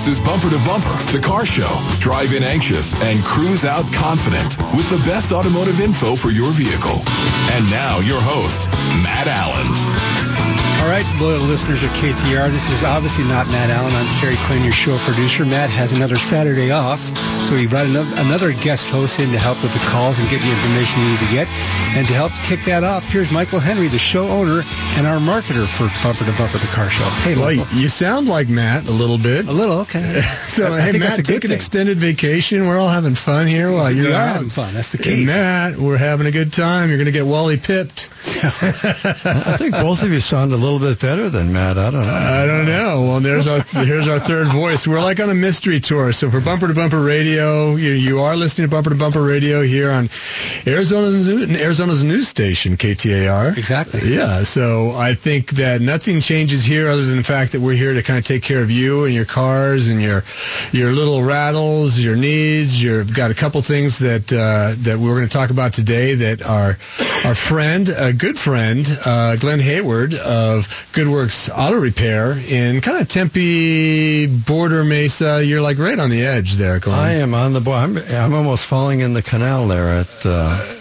This is Bumper to Bumper, the car show. Drive in anxious and cruise out confident with the best automotive info for your vehicle. And now your host, Matt Allen. All right, loyal listeners of KTAR, this is obviously not Matt Allen. I'm Kerry Quinn, your show producer. Matt has another Saturday off, so he brought another guest host in to help with the calls and get the information you need to get. And to help kick that off, here's Michael Henry, the show owner and our marketer for Bumper to Bumper, the car show. Hey, well, you sound like Matt a little bit. A little, okay. so, I, hey, Matt, take an extended vacation. We're all having fun here while you're we are out. having fun. That's the key. Hey, Matt, we're having a good time. You're going to get Wally pipped. I think both of you sound a little bit better than Matt. I don't know. I don't know. Well, there's our here's our third voice. We're like on a mystery tour. So for Bumper to Bumper Radio, you, you are listening to Bumper to Bumper Radio here on Arizona's Arizona's news station KTAR. Exactly. Yeah. So I think that nothing changes here other than the fact that we're here to kind of take care of you and your cars and your your little rattles, your needs. You've got a couple things that uh, that we're going to talk about today that our our friend, a good friend, uh, Glenn Hayward of Good Works Auto Repair in kind of Tempe, Border Mesa. You're like right on the edge there, Glenn. I am on the. I'm, I'm almost falling in the canal there at. Uh,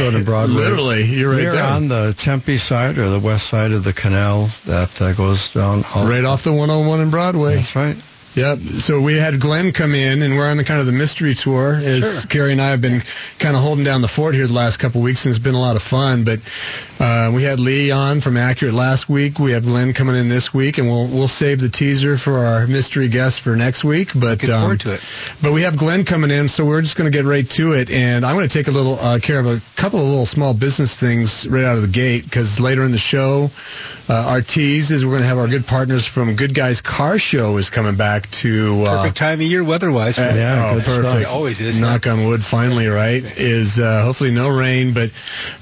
Road and Broadway. Literally, you're right We're there. on the Tempe side or the west side of the canal that uh, goes down. All right off the 101 in Broadway. That's right. Yep. So we had Glenn come in, and we're on the kind of the mystery tour. As Sure. Carrie and I have been kind of holding down the fort here the last couple weeks, and it's been a lot of fun. But uh, we had Lee on from Accurate last week. We have Glenn coming in this week, and we'll we'll save the teaser for our mystery guest for next week. But Looking um, forward to it. But we have Glenn coming in, so we're just going to get right to it. And I'm going to take a little uh, care of a couple of little small business things right out of the gate because later in the show, uh, our tease is we're going to have our good partners from Good Guys Car Show is coming back to. Uh, Perfect time of year weather-wise. for uh, that. oh, stuff. perfect. It always is. Knock on wood, finally, right? Is uh, hopefully no rain, but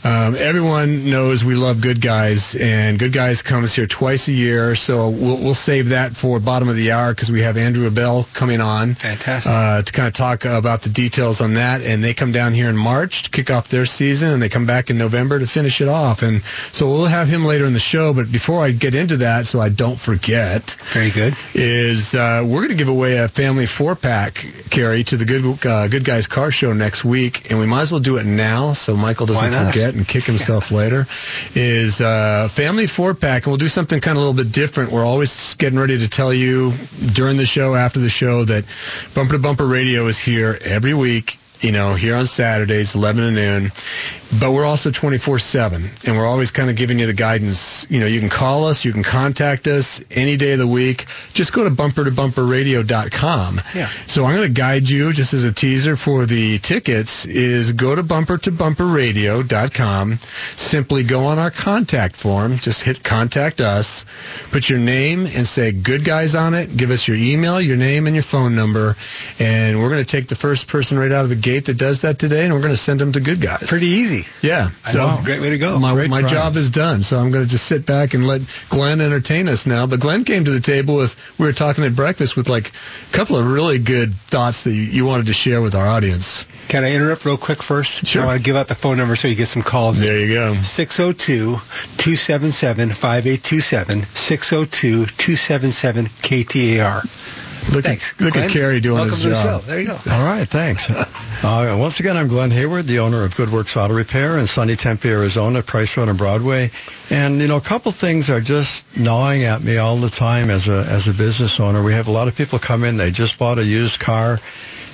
um, everyone knows we love Good Guys, and Good Guys comes here twice a year, so we'll, we'll save that for bottom of the hour because we have Andrew Abell coming on Fantastic. uh, to kind of talk about the details on that. And they come down here in March to kick off their season, and they come back in November to finish it off. And so we'll have him later in the show. But before I get into that, so I don't forget, Very good. is uh, we're going to give away a family four pack carry to the good uh, good guys car show next week, and we might as well do it now so Michael doesn't forget and kick himself later. Is uh, family four pack, and we'll do something kind of a little bit different. We're always getting ready to tell you during the show, after the show, that Bumper to Bumper Radio is here every week. You know, here on Saturdays, 11 to noon. But we're also 24-7, and we're always kind of giving you the guidance. You know, you can call us, you can contact us any day of the week. Just go to bumpertobumperradio.com. Yeah. So I'm going to guide you, just as a teaser for the tickets, is go to bumpertobumperradio.com. Simply go on our contact form. Just hit contact us. Put your name and say good guys on it. Give us your email, your name, and your phone number. And we're going to take the first person right out of the gate that does that today, and we're going to send them to good guys. Pretty easy. Yeah. I know, great way to go. My, Great my prize. job is done, so I'm going to just sit back and let Glenn entertain us now. But Glenn came to the table with, we were talking at breakfast with like a couple of really good thoughts that you, you wanted to share with our audience. Can I interrupt real quick first? Sure. I want to give out the phone number so you get some calls. There you go. 602-277-5827. 602-277-KTAR. Look Thanks. at, look Glenn, at Carrie doing his the job. There you go. All right, thanks. Uh, once again, I'm Glenn Hayward, the owner of Good Works Auto Repair in sunny Tempe, Arizona, Price Road and Broadway. And you know, a couple things are just gnawing at me all the time as a as a business owner. We have a lot of people come in; they just bought a used car,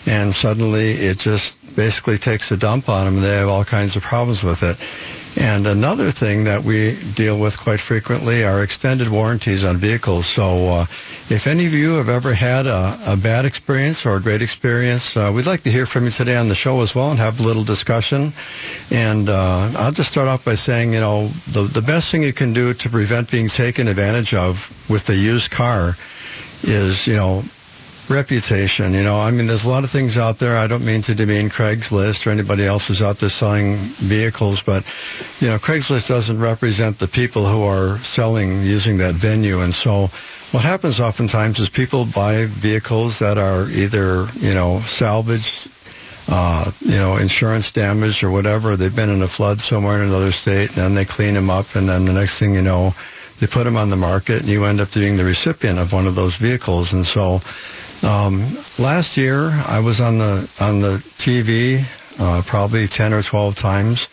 and suddenly it just basically takes a dump on them. And they have all kinds of problems with it. And another thing that we deal with quite frequently are extended warranties on vehicles. So uh, if any of you have ever had a, a bad experience or a great experience, uh, we'd like to hear from you today on the show as well and have a little discussion. And uh, I'll just start off by saying, you know, the, the best thing you can do to prevent being taken advantage of with a used car is, you know, reputation. You know, I mean, there's a lot of things out there. I don't mean to demean Craigslist or anybody else who's out there selling vehicles, but you know, Craigslist doesn't represent the people who are selling using that venue. And so, what happens oftentimes is people buy vehicles that are either you know salvaged. Uh, you know, insurance damage or whatever. They've been in a flood somewhere in another state, and then they clean them up, and then the next thing you know, they put them on the market, and you end up being the recipient of one of those vehicles. And so, Um, last year, I was on the on the TV uh, probably ten or twelve times.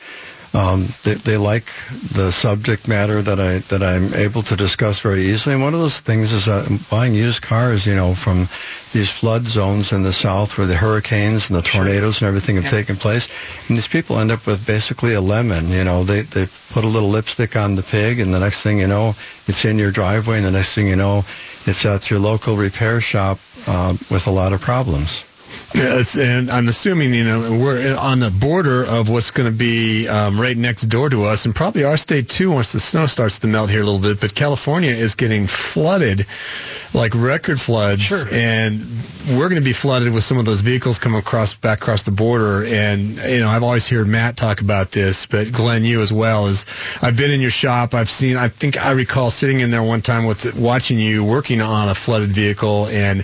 Um, they, they like the subject matter that I that I'm able to discuss very easily. And one of those things is that buying used cars, you know, from these flood zones in the south where the hurricanes and the tornadoes and everything have Yeah. taken place, and these people end up with basically a lemon. You know, they they put a little lipstick on the pig, and the next thing you know, it's in your driveway, and the next thing you know, it's at your local repair shop uh, with a lot of problems. It's, and I'm assuming, you know, we're on the border of what's going to be um, right next door to us, and probably our state too once the snow starts to melt here a little bit. But California is getting flooded, like record floods, Sure. and we're going to be flooded with some of those vehicles coming across back across the border. And you know, I've always heard Matt talk about this, but Glenn, you as well is. I've been in your shop. I've seen. I think I recall sitting in there one time with watching you working on a flooded vehicle and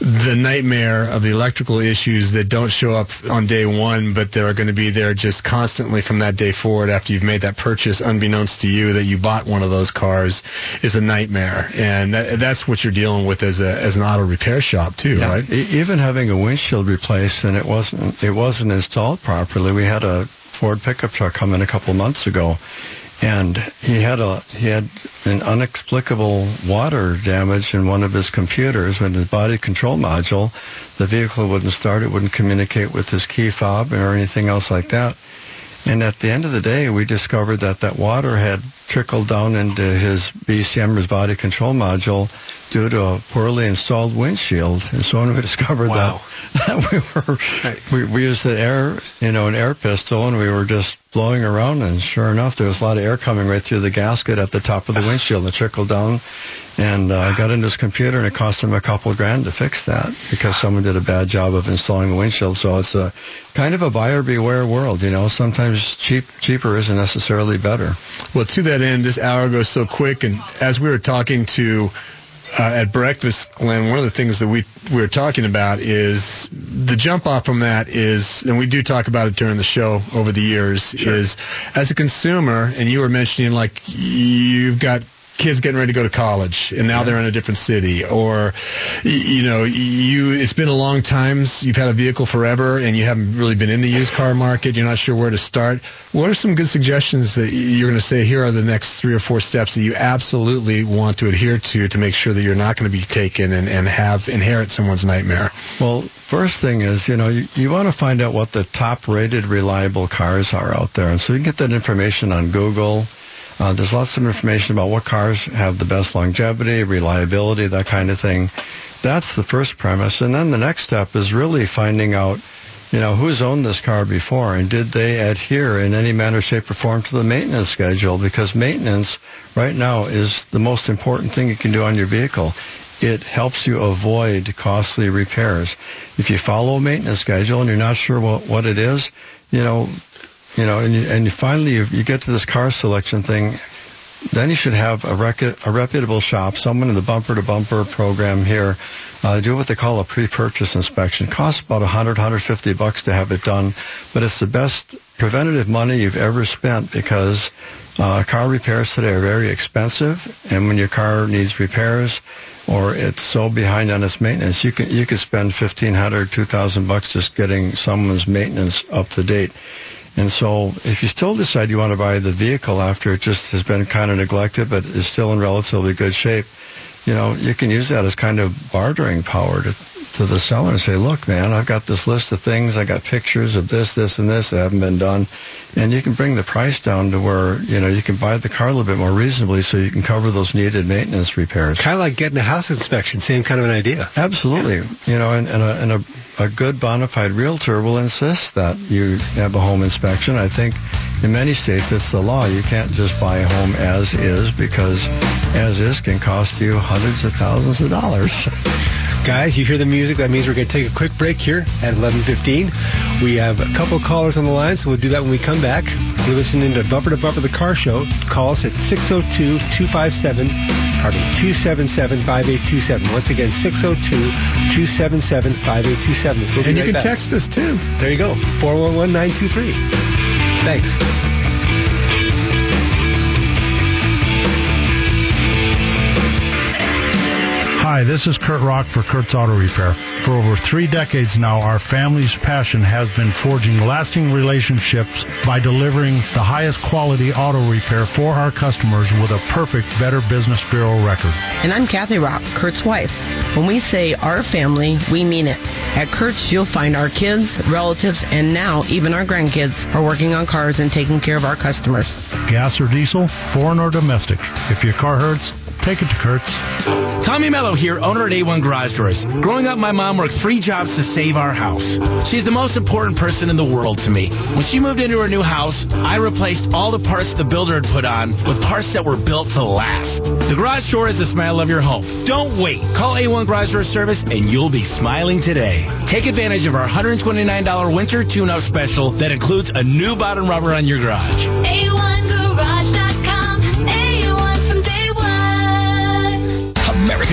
the nightmare of the electrical issues that don't show up on day one, but they're going to be there just constantly from that day forward after you've made that purchase, unbeknownst to you that you bought one of those cars, is a nightmare, and that, that's what you're dealing with as a as an auto repair shop too, right? E- even having a windshield replaced and it wasn't it wasn't installed properly. We had a Ford pickup truck come in a couple months ago, and he had a he had an inexplicable water damage in one of his computers when his body control module, the vehicle wouldn't start. It wouldn't communicate with his key fob or anything else like that. And at the end of the day, we discovered that that water had trickled down into his BCM, his body control module, due to a poorly installed windshield. And so when we discovered Wow. that, that we were, we, we used an air, you know, an air pistol, and we were just blowing around, and sure enough, there was a lot of air coming right through the gasket at the top of the windshield, and it trickled down. And uh, I got into his computer, and it cost him a couple of grand to fix that because someone did a bad job of installing the windshield. So it's a kind of a buyer beware world, you know. Sometimes cheap cheaper isn't necessarily better. Well, to that end, this hour goes so quick, and as we were talking to uh, at breakfast, Glenn, one of the things that we we were talking about is the jump off from that is, and we do talk about it during the show over the years, is as a consumer, and you were mentioning like you've got kids getting ready to go to college and now they're in a different city or you know you it's been a long time you've had a vehicle forever and you haven't really been in the used car market. You're not sure where to start. What are some good suggestions that you're going to say here are the next three or four steps that you absolutely want to adhere to to make sure that you're not going to be taken and, and have inherit someone's nightmare Well, first thing is, you know, you, you want to find out what the top rated reliable cars are out there. And so you can get that information on Google. Uh, there's lots of information about what cars have the best longevity, reliability, that kind of thing. That's the first premise. And then the next step is really finding out, you know, who's owned this car before and did they adhere in any manner, shape, or form to the maintenance schedule? Because maintenance right now is the most important thing you can do on your vehicle. It helps you avoid costly repairs. If you follow a maintenance schedule and you're not sure what, what it is, you know, you know, and you, and you finally you, you get to this car selection thing, then you should have a, rec- a reputable shop, someone in the bumper to bumper program here, uh, do what they call a pre-purchase inspection. It costs about 100, 150 bucks to have it done, but it's the best preventative money you've ever spent because uh, car repairs today are very expensive, and when your car needs repairs or it's so behind on its maintenance, you can you could spend 1500, 2000 bucks just getting someone's maintenance up to date. And so if you still decide you want to buy the vehicle after it just has been kind of neglected but is still in relatively good shape, you know, you can use that as kind of bartering power to, to the seller and say, look, man, I've got this list of things. I got pictures of this, this, and this that haven't been done. And you can bring the price down to where, you know, you can buy the car a little bit more reasonably so you can cover those needed maintenance repairs. Kind of like getting a house inspection, same kind of an idea. Absolutely. You know, and, and, a, and a, a good bona fide realtor will insist that you have a home inspection. I think in many states it's the law. You can't just buy a home as is because as is can cost you hundreds of thousands of dollars. Guys, you hear the music. That means we're going to take a quick break here at 11:15. We have a couple callers on the line, so we'll do that when we come back. You're listening to Bumper to Bumper the Car Show. Call us at 602-257, pardon me, 277-5827. Once again, 602-277-5827. We'll and you right can back. text us too There you go, 411-923. Thanks. Hi, this is Kurt Rock for Kurt's Auto Repair. For over three decades now, our family's passion has been forging lasting relationships by delivering the highest quality auto repair for our customers with a perfect Better Business Bureau record. And I'm Kathy Rock, Kurt's wife. When we say our family, we mean it. At Kurt's, you'll find our kids, relatives, and now even our grandkids are working on cars and taking care of our customers. Gas or diesel, foreign or domestic. If your car hurts, take it to Kurt's. Tommy Mello here, owner at A1 Garage Doors. Growing up, my mom worked three jobs to save our house. She's the most important person in the world to me. When she moved into her new house, I replaced all the parts the builder had put on with parts that were built to last. The garage door is the smile of your home. Don't wait. Call A1 Garage Door Service and you'll be smiling today. Take advantage of our $129 winter tune-up special that includes a new bottom rubber on your garage. A1Garage.com.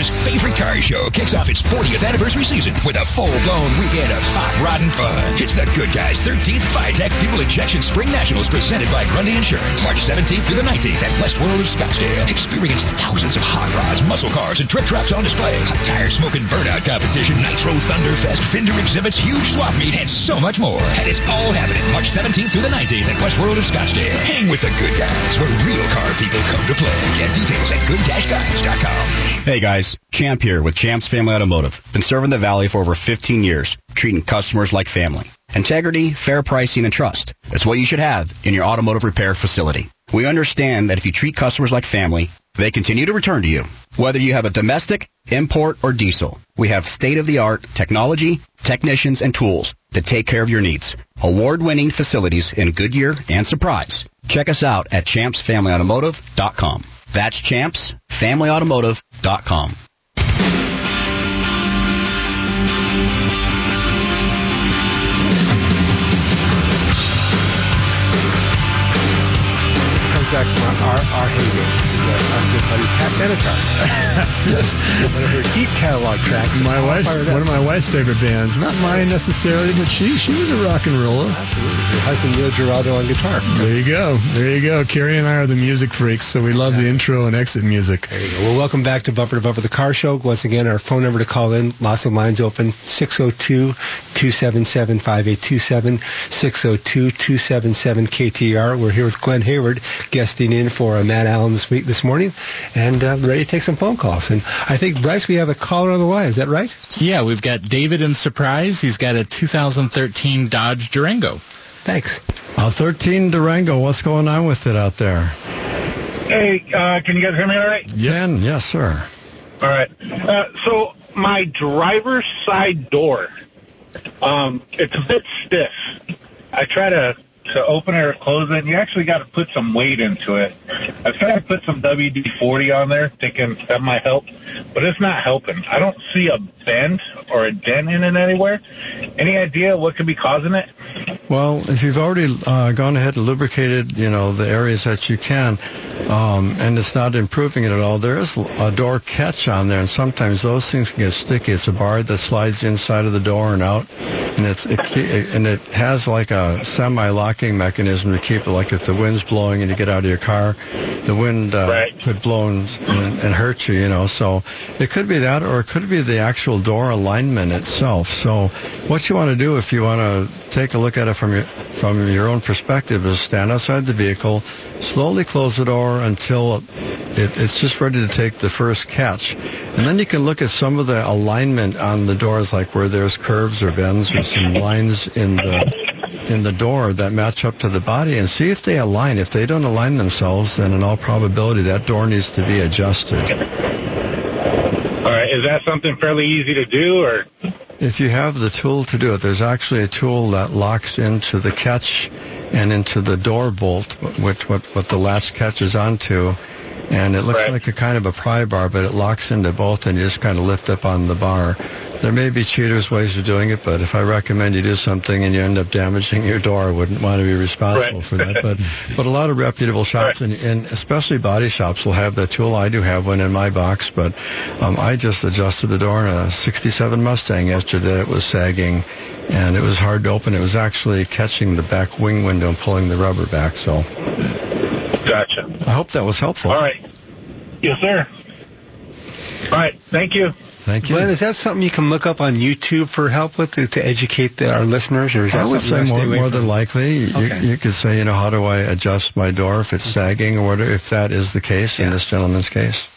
America's favorite car show kicks off its 40th anniversary season with a full-blown weekend of hot rod and fun. It's the Good Guys 13th FiTech Fuel Injection Spring Nationals presented by Grundy Insurance. March 17th through the 19th at West of Scottsdale. Experience thousands of hot rods, muscle cars, and trick trucks on display. Hot tire smoking burnout competition, Nitro Thunderfest, fender exhibits, huge swap meet, and so much more. And it's all happening March 17th through the 19th at West World of Scottsdale. Hang with the Good Guys, where real people come to play. Get details at good-guys.com. Hey guys, Champ here with Champ's Family Automotive. Been serving the Valley for over 15 years, treating customers like family. Integrity, fair pricing, and trust. That's what you should have in your automotive repair facility. We understand that if you treat customers like family, they continue to return to you. Whether you have a domestic, import, or diesel, we have state-of-the-art technology, technicians, and tools to take care of your needs. Award-winning facilities in Goodyear and Surprise. Check us out at champsfamilyautomotive.com. That's champsfamilyautomotive.com. back from our, our, heyday. Uh, Our good buddy Pat Benatar. one of her Heat catalog tracks. My wife's one of my wife's favorite bands. Not mine necessarily, but she she was a rock and roller. Absolutely. Your husband Neil Giraldo on guitar. There you go. There you go. Carrie and I are the music freaks, so we love the intro and exit music. There you go. Well, welcome back to Bumper to Bumper, the car show. Once again, our phone number to call in, lots of lines open, 602-277-5827, 602-277-KTAR. We're here with Glenn Hayward, guesting in for uh, Matt Allen this week, this morning, and uh, ready to take some phone calls. And I think, Bryce, we have a caller on the line. Is that right? Yeah, we've got David in Surprise. He's got a 2013 Dodge Durango. Thanks. Uh, 13 Durango, what's going on with it out there? Hey, uh, can you guys hear me all right? Ken, yes, sir. All right. Uh, so my driver's side door, um, it's a bit stiff. I try to to open it or close it, and you actually got to put some weight into it. I've tried to put some WD-40 on there, thinking that might help, but it's not helping. I don't see a bend or a dent in it anywhere. Any idea what could be causing it? Well, if you've already uh, gone ahead and lubricated, you know, the areas that you can, um, and it's not improving it at all, there is a door catch on there, and sometimes those things can get sticky. It's a bar that slides inside of the door and out, and it's it, and it has like a semi-locking mechanism to keep it. Like if the wind's blowing and you get out of your car, the wind uh, could blow and, and, and hurt you, you know. So it could be that, or it could be the actual door alignment itself. So what you want to do if you want to take a look at it from your from your own perspective is stand outside the vehicle, slowly close the door until it, it's just ready to take the first catch, and then you can look at some of the alignment on the doors, like where there's curves or bends or some lines in the in the door that match up to the body, and see if they align. If they don't align themselves, then in all probability that door needs to be adjusted. All right, is that something fairly easy to do, or? If you have the tool to do it, there's actually a tool that locks into the catch and into the door bolt, which what, what the latch catches onto. And it looks like a kind of a pry bar, but it locks into both and you just kind of lift up on the bar. There may be cheaters ways of doing it, but if I recommend you do something and you end up damaging your door, I wouldn't want to be responsible for that. But but a lot of reputable shops and, and especially body shops will have that tool. I do have one in my box, but um, I just adjusted the door in a 67 Mustang yesterday. It was sagging and it was hard to open. It was actually catching the back wing window and pulling the rubber back. So Gotcha. I hope that was helpful. All right. Yes, sir. All right. Thank you. Thank you. Glenn, is that something you can look up on YouTube for help with to, to educate the, our listeners, or is that I would say you more, stay more than likely. You, Okay. you could say, you know, how do I adjust my door if it's sagging or whatever, if that is the case in this gentleman's case.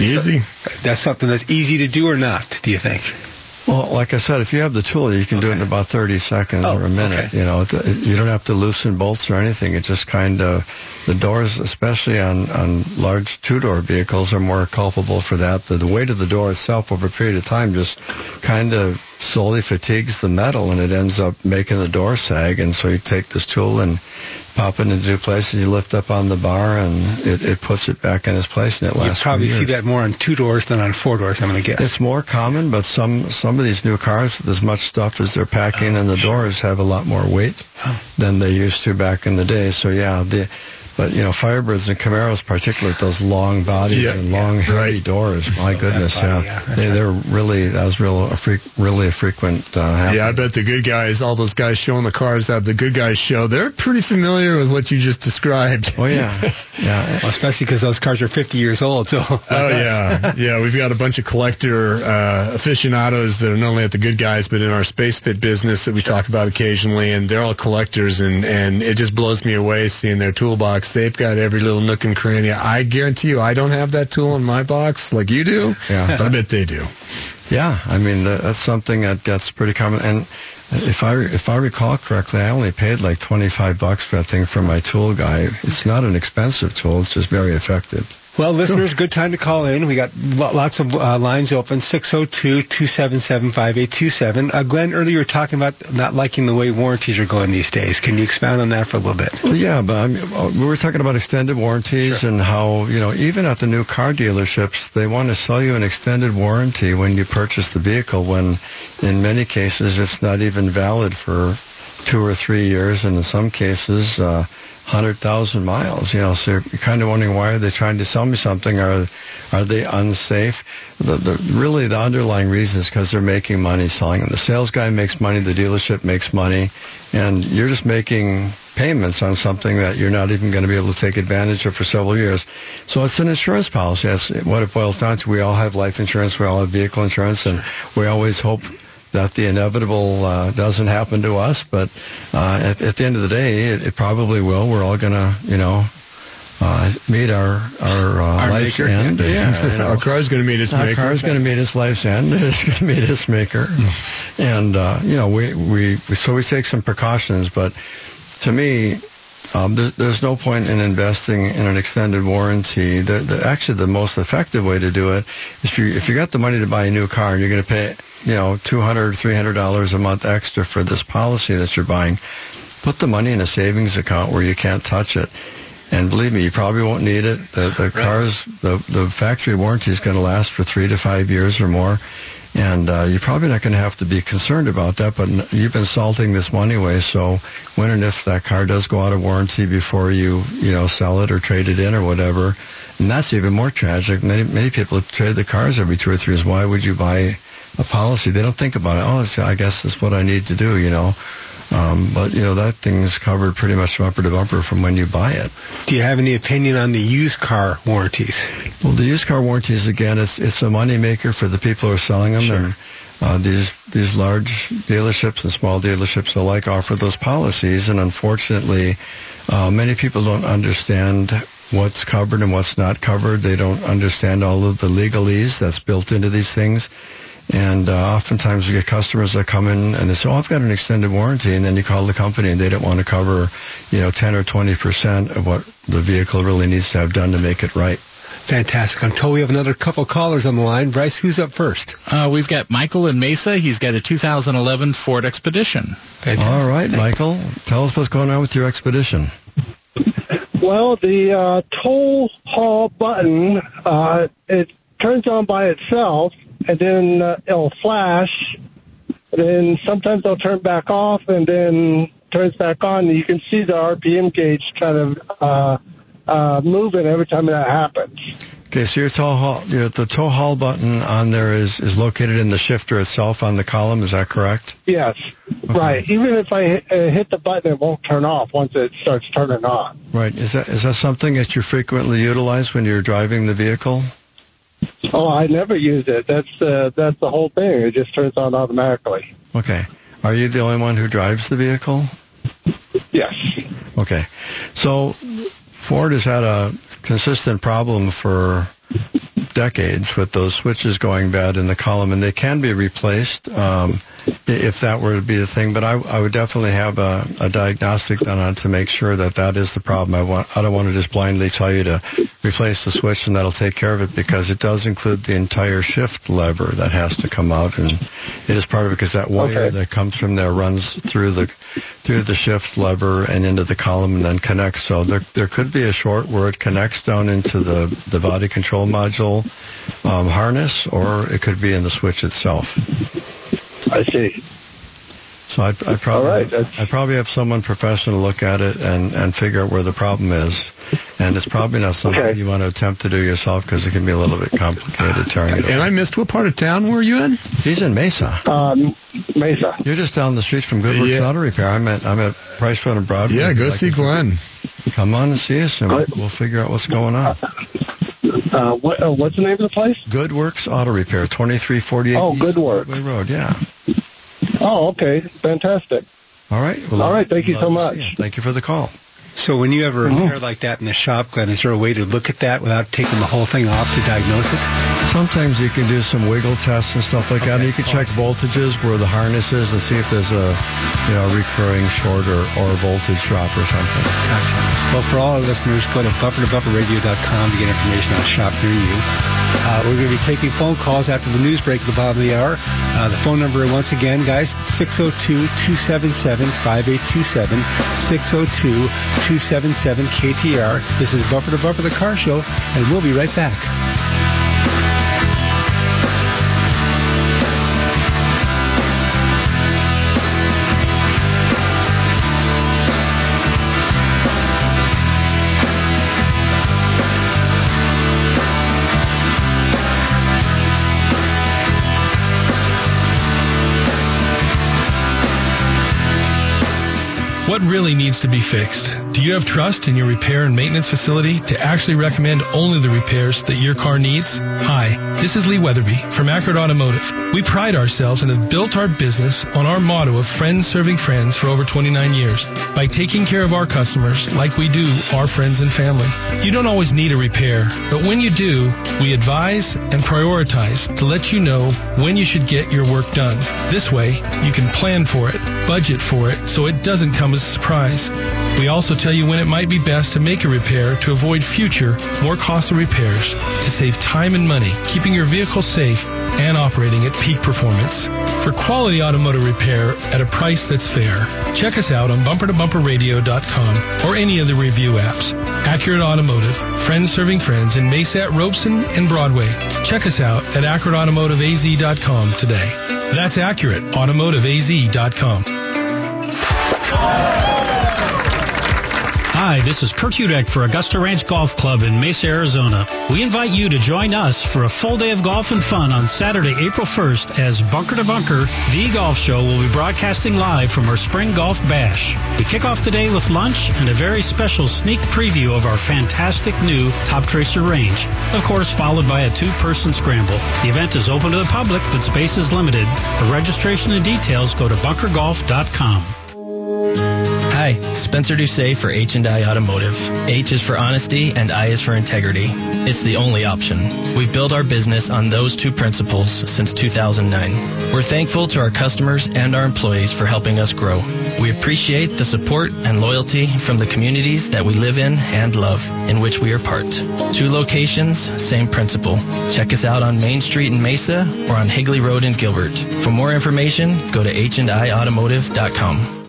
Easy. That's something that's easy to do or not? Do you think? Well, like I said, if you have the tool, you can do it in about 30 seconds Oh, or a minute. okay. You know, you don't have to loosen bolts or anything. It just kind of, the doors, especially on, on large two-door vehicles, are more culpable for that. The, the weight of the door itself over a period of time just kind of slowly fatigues the metal and it ends up making the door sag. And so you take this tool and pop it into place and you lift up on the bar and it, it puts it back in its place and it You lasts for probably see that more on two doors than on four doors. I'm going to guess. It's more common, but some some of these new cars with as much stuff as they're packing in the oh, doors have a lot more weight than they used to back in the day. So yeah, the but you know Firebirds and Camaros, particularly with those long bodies Yeah, and long heavy doors. My goodness, body, yeah, yeah, that's they, they're really that was real a freak, really a frequent. Uh. Yeah, I bet the good guys, all those guys showing the cars at the good guys show, they're pretty familiar with what you just described. Oh yeah, yeah. Well, especially because those cars are 50 years old. So. Oh yeah, yeah. We've got a bunch of collector uh, aficionados that are not only at the good guys, but in our space pit business that we talk about occasionally, and they're all collectors, and and it just blows me away seeing their toolbox. They've got every little nook and cranny. I guarantee you, I don't have that tool in my box like you do. Yeah. but I bet they do. Yeah, I mean that's something that gets pretty common. And if I if I recall correctly, I only paid like twenty five bucks for that thing from my tool guy. It's not an expensive tool; it's just very effective. Well, listeners, good time to call in. We got lots of uh, lines open, 602-277-5827. Uh, Glenn, earlier you were talking about not liking the way warranties are going these days. Can you expound on that for a little bit? Well, yeah, but I mean, uh, we were talking about extended warranties and how you know even at the new car dealerships they want to sell you an extended warranty when you purchase the vehicle. When in many cases it's not even valid for two or three years, and in some cases. Uh, Hundred thousand miles, you know. So you're kind of wondering why are they trying to sell me something? Are are they unsafe? The, the really the underlying reason is because they're making money selling them. The sales guy makes money, the dealership makes money, and you're just making payments on something that you're not even going to be able to take advantage of for several years. So it's an insurance policy. That's what it boils down to. We all have life insurance, we all have vehicle insurance, and we always hope that the inevitable uh, doesn't happen to us. But uh, at, at the end of the day, it, it probably will. We're all going to, you know, uh, meet our our, uh, Our life's maker. end. Yeah, you know. our car's going to meet its Our maker. car's going to meet its life's end. It's going to meet its maker, and uh, you know we, we we so we take some precautions. But to me, um, there's, there's no point in investing in an extended warranty. The, the, actually, the most effective way to do it is if you if you got the money to buy a new car and you're going to pay you know two hundred three hundred dollars $300 a month extra for this policy that you're buying, put the money in a savings account where you can't touch it. And believe me, you probably won't need it. The, the cars, the, the factory warranty is going to last for three to five years or more. And uh, you're probably not going to have to be concerned about that, but you've been salting this money away. So when and if that car does go out of warranty before you, you know, sell it or trade it in or whatever, and that's even more tragic. Many many people trade the cars every two or three years. Why would you buy a policy? They don't think about it. Oh, it's, I guess that's what I need to do, you know. Um, but you know that thing's covered pretty much from bumper to bumper from when you buy it. Do you have any opinion on the used car warranties? Well, the used car warranties again, it's it's a money maker for the people who are selling them, and uh, these these large dealerships and small dealerships alike offer those policies, and unfortunately, uh, many people don't understand what's covered and what's not covered. They don't understand all of the legalese that's built into these things. And uh, oftentimes we get customers that come in and they say, "Oh, I've got an extended warranty," and then you call the company and they don't want to cover, you know, ten or twenty percent of what the vehicle really needs to have done to make it right. Fantastic. I'm told we have another couple callers on the line. Bryce, who's up first? Uh, we've got Michael in Mesa. He's got a 2011 Ford Expedition. All right, Michael, tell us what's going on with your expedition. Well, the uh, toll haul button, uh, it turns on by itself, and then uh, it'll flash. And then sometimes it'll turn back off, and then turns back on. And you can see the RPM gauge kind of uh, uh, moving every time that happens. Okay, so your tow haul, your, the tow haul button on there is, is located in the shifter itself on the column. Is that correct? Yes, right. Even if I hit, uh, hit the button, it won't turn off once it starts turning on. Right. Is that is that something that you frequently utilize when you're driving the vehicle? Oh, I never use it. That's uh, that's the whole thing. It just turns on automatically. Okay. Are you the only one who drives the vehicle? Yes. Okay. So Ford has had a consistent problem for decades with those switches going bad in the column, and they can be replaced um, if that were to be the thing. But I, I would definitely have a, a diagnostic done on to make sure that that is the problem. I want I don't want to just blindly tell you to replace the switch and that'll take care of it because it does include the entire shift lever that has to come out, and it is part of it because that wire Okay. that comes from there runs through the through the shift lever and into the column and then connects. So there there could be a short where it connects down into the the body control module um, harness, or it could be in the switch itself. I see. So I'd, I'd probably All right, that's- I'd probably have someone professional look at it and and figure out where the problem is. And it's probably not something you want to attempt to do yourself because it can be a little bit complicated tearing it. And I missed what part of town were you in? He's in Mesa. Um, Mesa. You're just down the street from Goodworks Yeah. Auto Repair. I'm at I'm at Price Road and Broadway. Yeah, go like see to- Glenn. Come on and see us, and we'll, we'll figure out what's going on. Uh, what, uh, what's the name of the place? Goodworks Auto Repair, 2348 Oh, East Goodworks. Broadway Road. Yeah. Oh, okay. Fantastic. All right. Well, All right, thank you so much. you. Thank you for the call. So when you have a repair like that in the shop, Glenn, is there a way to look at that without taking the whole thing off to diagnose it? Sometimes you can do some wiggle tests and stuff like that. And you can check voltages where the harness is and see if there's a, you know, recurring short or, or voltage drop or something. Gotcha. Well, for all our listeners, go to bumpertobumperradio.com to get information on a shop near you. Uh, we're going to be taking phone calls after the news break at the bottom of the hour. Uh, the phone number, once again, guys, 602-277-5827, 602-277-KTAR. This is Bumper to Bumper the car show, and we'll be right back. What really needs to be fixed? Do you have trust in your repair and maintenance facility to actually recommend only the repairs that your car needs? Hi, this is Lee Weatherby from Accurate Automotive. We pride ourselves and have built our business on our motto of friends serving friends for over 29 years by taking care of our customers like we do our friends and family. You don't always need a repair, but when you do, we advise and prioritize to let you know when you should get your work done. This way, you can plan for it, budget for it, so it doesn't come as surprise. We also tell you when it might be best to make a repair to avoid future, more costly repairs to save time and money, keeping your vehicle safe and operating at peak performance. For quality automotive repair at a price that's fair, check us out on bumpertobumperradio.com or any of the review apps. Accurate Automotive, friends serving friends in Mesa, Robeson, and Broadway. Check us out at accurateautomotiveaz.com today. That's accurateautomotiveaz.com. Hi, this is Kurt Hudek for Augusta Ranch Golf Club in Mesa, Arizona. We invite you to join us for a full day of golf and fun on Saturday, April 1st as Bunker to Bunker, the golf show will be broadcasting live from our spring golf bash. We kick off the day with lunch and a very special sneak preview of our fantastic new Top Tracer range. Of course, followed by a two-person scramble. The event is open to the public, but space is limited. For registration and details, go to bunkergolf.com. Hi, Spencer Doucet for H&I Automotive. H is for honesty and I is for integrity. It's the only option. We've built our business on those two principles since 2009. We're thankful to our customers and our employees for helping us grow. We appreciate the support and loyalty from the communities that we live in and love, in which we are part. Two locations, same principle. Check us out on Main Street in Mesa or on Higley Road in Gilbert. For more information, go to handautomotive.com.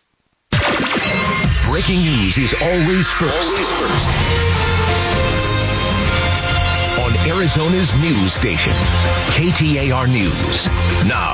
Breaking news is always first. On Arizona's news station, KTAR News. Now,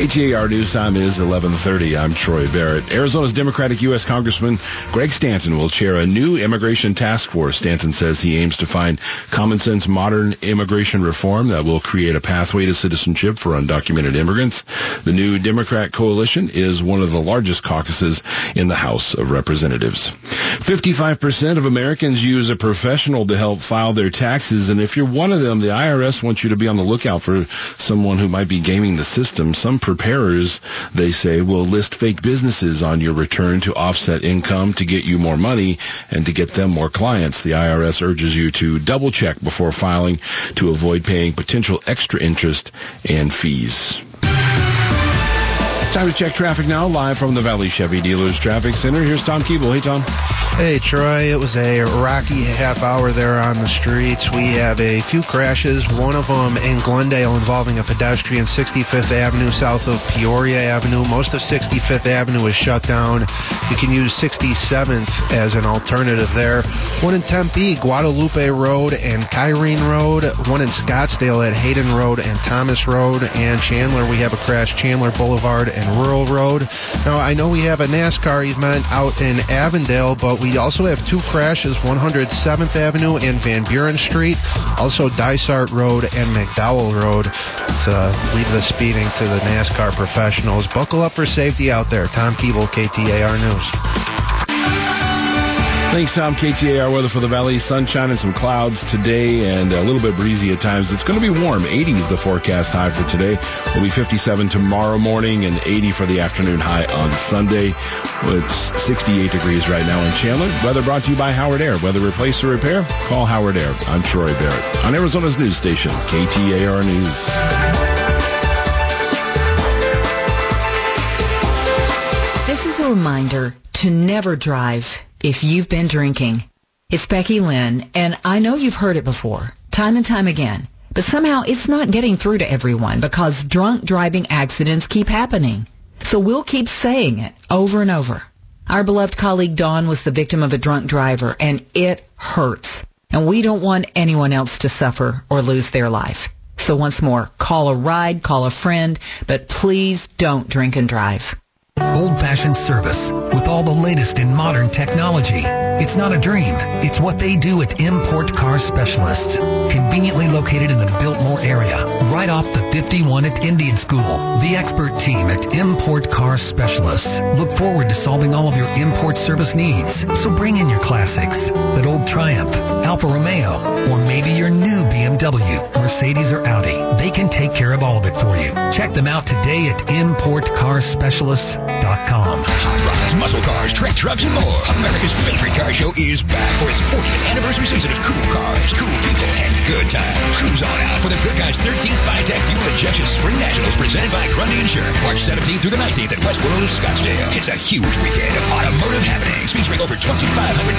KTAR News Time is 11:30. I'm Troy Barrett. Arizona's Democratic U.S. Congressman Greg Stanton will chair a new immigration task force. Stanton says he aims to find common sense, modern immigration reform that will create a pathway to citizenship for undocumented immigrants. The new Democrat coalition is one of the largest caucuses in the House of Representatives. 55% of Americans use a professional to help file their taxes, and if you're one of them, the IRS wants you to be on the lookout for someone who might be gaming the system. Some preparers, they say, will list fake businesses on your return to offset income to get you more money and to get them more clients. The IRS urges you to double check before filing to avoid paying potential extra interest and fees. Time to check traffic now, live from the Valley Chevy Dealers Traffic Center. Here's Tom Keeble. Hey, Tom. Hey, Troy. It was a rocky half hour there on the streets. We have a few crashes, one of them in Glendale involving a pedestrian 65th Avenue south of Peoria Avenue. Most of 65th Avenue is shut down. You can use 67th as an alternative there. One in Tempe, Guadalupe Road and Kyrene Road. One in Scottsdale at Hayden Road and Thomas Road. And Chandler, we have a crash, Chandler Boulevard and Rural Road. Now, I know we have a NASCAR event out in Avondale, but we also have two crashes, 107th Avenue and Van Buren Street, also Dysart Road and McDowell Road. To uh, leave the speeding to the NASCAR professionals. Buckle up for safety out there. Tom Keeble, KTAR News. Thanks, Tom. KTAR weather for the valley. Sunshine and some clouds today and a little bit breezy at times. It's going to be warm. 80 is the forecast high for today. We'll be 57 tomorrow morning and 80 for the afternoon high on Sunday. It's 68 degrees right now in Chandler. Weather brought to you by Howard Air. Whether replace or repair, call Howard Air. I'm Troy Barrett on Arizona's news station, KTAR News. This is a reminder to never drive if you've been drinking. It's Becky Lynn, and I know you've heard it before, time and time again, but somehow it's not getting through to everyone because drunk driving accidents keep happening. So we'll keep saying it over and over. Our beloved colleague Dawn was the victim of a drunk driver, and it hurts. And we don't want anyone else to suffer or lose their life. So once more, call a ride, call a friend, but please don't drink and drive. Old-fashioned service with all the latest in modern technology. It's not a dream. It's what they do at Import Car Specialists. Conveniently located in the Biltmore area, right off the 51 at Indian School. The expert team at Import Car Specialists look forward to solving all of your import service needs. So bring in your classics, that old Triumph, Alfa Romeo, or maybe your new BMW, Mercedes, or Audi. They can take care of all of it for you. Check them out today at ImportCarSpecialists.com. Hot rods, muscle cars, track trucks, and more. America's favorite car show is back for its 40th anniversary season of cool cars, cool people, and good times. Cruise on out for the Good Guys 13th FiTech Fuel Injection Spring Nationals presented by Grundy Insurance. March 17th through the 19th at WestWorld of Scottsdale. It's a huge weekend of automotive happenings featuring over 2,500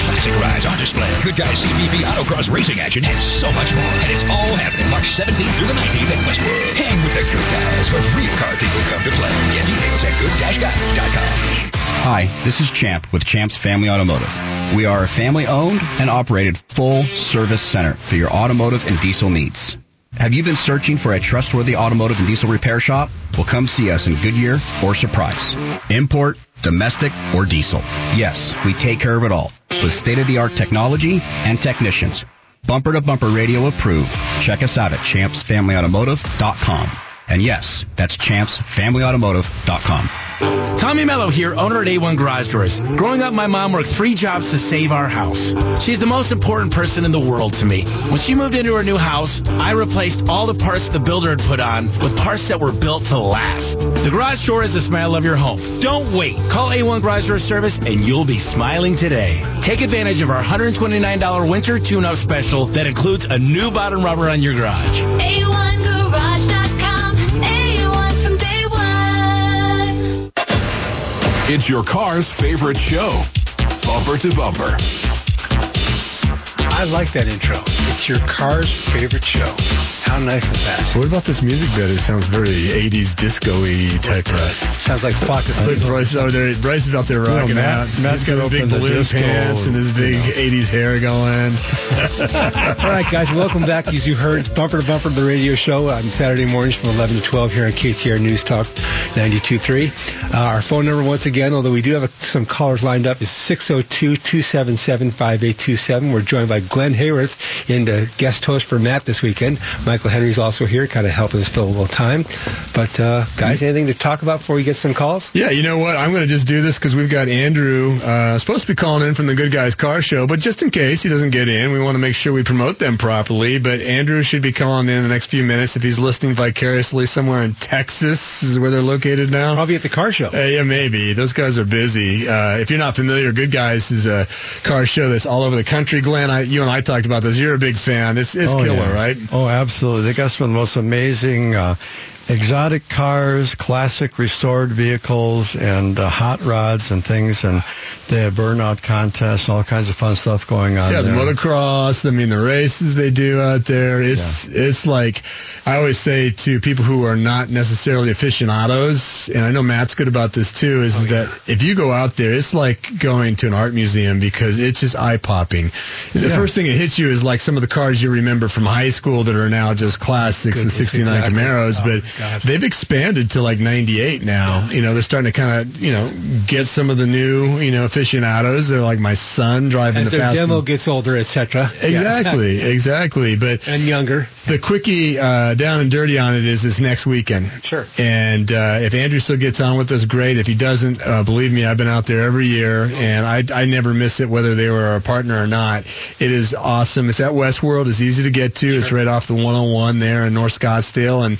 classic rides on display. Good Guys CVV autocross racing action and so much more. And it's all happening March 17th through the 19th at WestWorld. Hang with the good guys where real car people come to play. Get details at good-guys.com. Hi, this is Champ with Champ's Family Automotive. We are a family owned and operated full service center for your automotive and diesel needs. Have you been searching for a trustworthy automotive and diesel repair shop? Well, come see us in Goodyear or Surprise. Import, domestic, or diesel. Yes, we take care of it all with state of the art technology and technicians. Bumper to bumper radio approved. Check us out at champsfamilyautomotive.com. And yes, that's champsfamilyautomotive.com. Tommy Mello here, owner at A1 Garage Doors. Growing up, my mom worked three jobs to save our house. She's the most important person in the world to me. When she moved into her new house, I replaced all the parts the builder had put on with parts that were built to last. The garage door is the smile of your home. Don't wait. Call A1 Garage Door Service and you'll be smiling today. Take advantage of our $129 winter tune-up special that includes a new bottom rubber on your garage. A1Garage.com. A1 It's your car's favorite show. Bumper to bumper. I like that intro. It's your car's favorite show. How nice is that? What about this music bed? It sounds very 80s disco-y type of. Sounds like Flock of Look, Bryce over there. Bryce is out there rocking Matt- out. Matt's got his big open the balloon disco, pants and his big 80s hair going. All right, guys, welcome back. As you heard, it's Bumper to Bumper, of the radio show on Saturday mornings from 11 to 12 here on KTAR News Talk 92.3. Uh, our phone number, once again, although we do have a, some callers lined up, is 602-277-5827. We're joined by Glenn Hayworth in the guest host for Matt this weekend. Michael Henry's also here, kind of helping us fill a little time. But uh, guys, anything to talk about before we get some calls? Yeah, you know what? I'm going to just do this because we've got Andrew uh, supposed to be calling in from the Good Guys Car Show, but just in case he doesn't get in, we want to make sure we promote them properly. But Andrew should be calling in the next few minutes if he's listening vicariously somewhere in Texas, is where they're located now. Probably at the car show. Uh, yeah, maybe. Those guys are busy. Uh, if you're not familiar, Good Guys is a car show that's all over the country. Glenn, I, you and I talked about this. You're a big fan. It's, it's Oh, killer, yeah. right? Oh, absolutely. They got some of the most amazing. Uh, exotic cars, classic restored vehicles, and uh, hot rods and things. And they have burnout contests, all kinds of fun stuff going on. Yeah, the motocross. I mean, the races they do out there. It's it's like I always say to people who are not necessarily aficionados, and I know Matt's good about this too. Is that if you go out there, it's like going to an art museum because it's just eye popping. The Yeah. first thing that hits you is like some of the cars you remember from high school that are now just classics, the '69 exactly. Camaros, Oh, but God. they've expanded to like 98 now. You know, they're starting to kind of you know get some of the new you know aficionados. They're like my son driving As the fast demo gets older, etc. Exactly, exactly. But and younger. the quickie uh, down and dirty on it is this next weekend. Sure. And uh, if Andrew still gets on with us, great. If he doesn't, uh, believe me, I've been out there every year, and I, I never miss it, whether they were a partner or not. It is awesome. It's at Westworld. It's easy to get to. It's right off the 101 there in North Scottsdale, and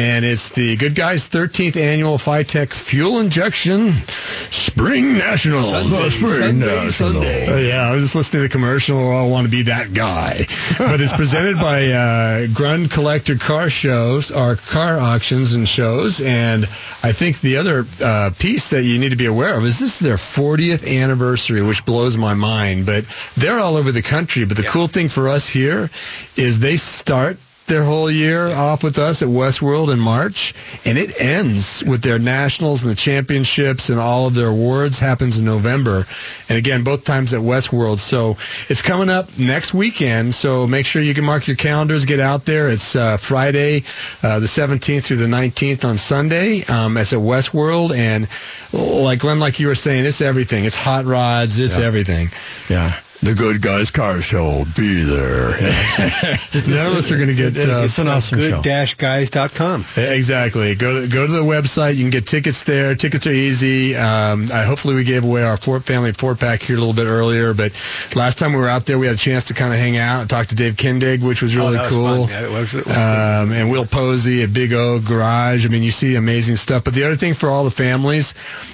and it's the Good Guys 13th annual FiTech Fuel Injection Spring National. Sunday, Spring Sunday, Sunday. Uh, yeah, I was just listening to the commercial. I want to be that guy. but it's presented by uh, Grund Collector Car Shows, or car auctions and shows. And I think the other uh, piece that you need to be aware of is this is their 40th anniversary, which blows my mind. But they're all over the country. But the cool thing for us here is they start their whole year off with us at Westworld in March, and it ends with their nationals and the championships and all of their awards happens in November. And again, both times at Westworld. So it's coming up next weekend. So make sure you can mark your calendars, get out there. It's uh, Friday, uh, the 17th through the 19th on Sunday. Um, it's at Westworld, and like Glenn, like you were saying, it's everything. It's hot rods. It's Yeah. everything. Yeah. The Good Guys Car Show. Be there. None of us are going to get. Uh, It's an awesome show. Good-guys.com. Exactly. Go to, go to the website. You can get tickets there. Tickets are easy. Um, I, hopefully we gave away our four, family four pack here a little bit earlier, but last time we were out there, we had a chance to kind of hang out and talk to Dave Kindig, which was really Oh, that was cool. fun. Yeah, it was- it was um, and Will Posey at Big O Garage. I mean, you see amazing stuff. But the other thing for all the families,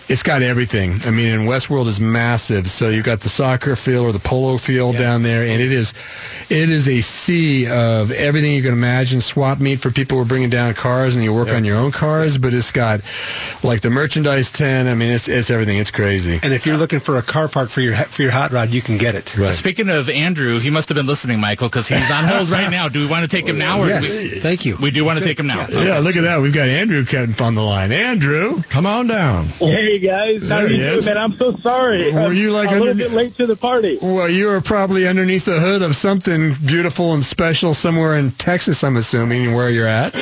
it's got everything. I mean, and Westworld is massive. So you've got the soccer field or the polo field down there, and it is, it is a sea of everything you can imagine. Swap meet for people who are bringing down cars, and you work on your own cars. But it's got like the merchandise tent. I mean, it's it's everything. It's crazy. And if you're looking for a car part for your for your hot rod, you can get it. Right. Speaking of Andrew, he must have been listening, Michael, because he's on hold right now. Do we want to take him now? Or Yes. we, Thank you. we do want to take him now. Yeah, look at that. We've got Andrew Kemp on the line. Andrew, come on down. Hey guys, how There you he doing, is. man? I'm so sorry. Were I'm you, like, a little bit late to the party? Well, you were probably underneath the hood of something beautiful and special somewhere in Texas, I'm assuming, where you're at.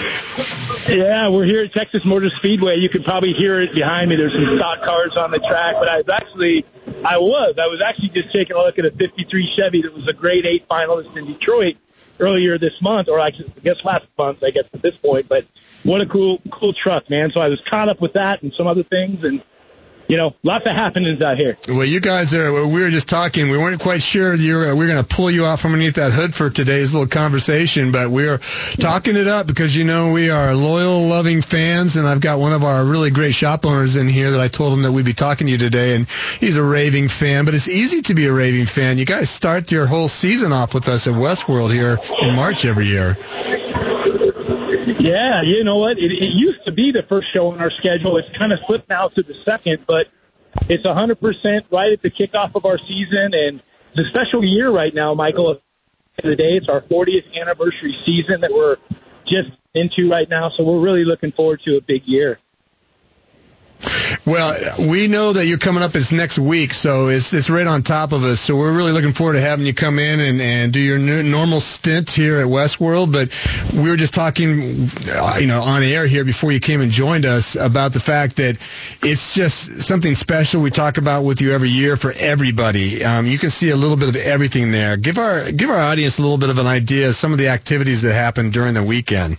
Yeah, we're here at Texas Motor Speedway. You can probably hear it behind me. There's some stock cars on the track, but I was actually, I was, I was actually just taking a look at a '53 Chevy that was a Great Eight finalist in Detroit earlier this month, or I guess last month, I guess at this point. But what a cool, cool truck, man! So I was caught up with that and some other things, and you know, lots of happenings out here. Well, you guys are, we were just talking. We weren't quite sure you were, we were going to pull you out from underneath that hood for today's little conversation, but we are talking it up because, you know, we are loyal, loving fans, and I've got one of our really great shop owners in here that I told him that we'd be talking to you today, and he's a raving fan, but it's easy to be a raving fan. You guys start your whole season off with us at Westworld here in March every year. Yeah, you know what? It, it used to be the first show on our schedule. It's kind of slipped now to the second, but it's 100% right at the kickoff of our season, and it's a special year right now, Michael. At the end of the day, it's our 40th anniversary season that we're just into right now, so we're really looking forward to a big year. Well, we know that you're coming up. It's next week, so it's it's right on top of us. So we're really looking forward to having you come in and, and do your new, normal stint here at Westworld. But we were just talking, uh, you know, on air here before you came and joined us about the fact that it's just something special we talk about with you every year for everybody. Um, you can see a little bit of everything there. Give our give our audience a little bit of an idea of some of the activities that happen during the weekend.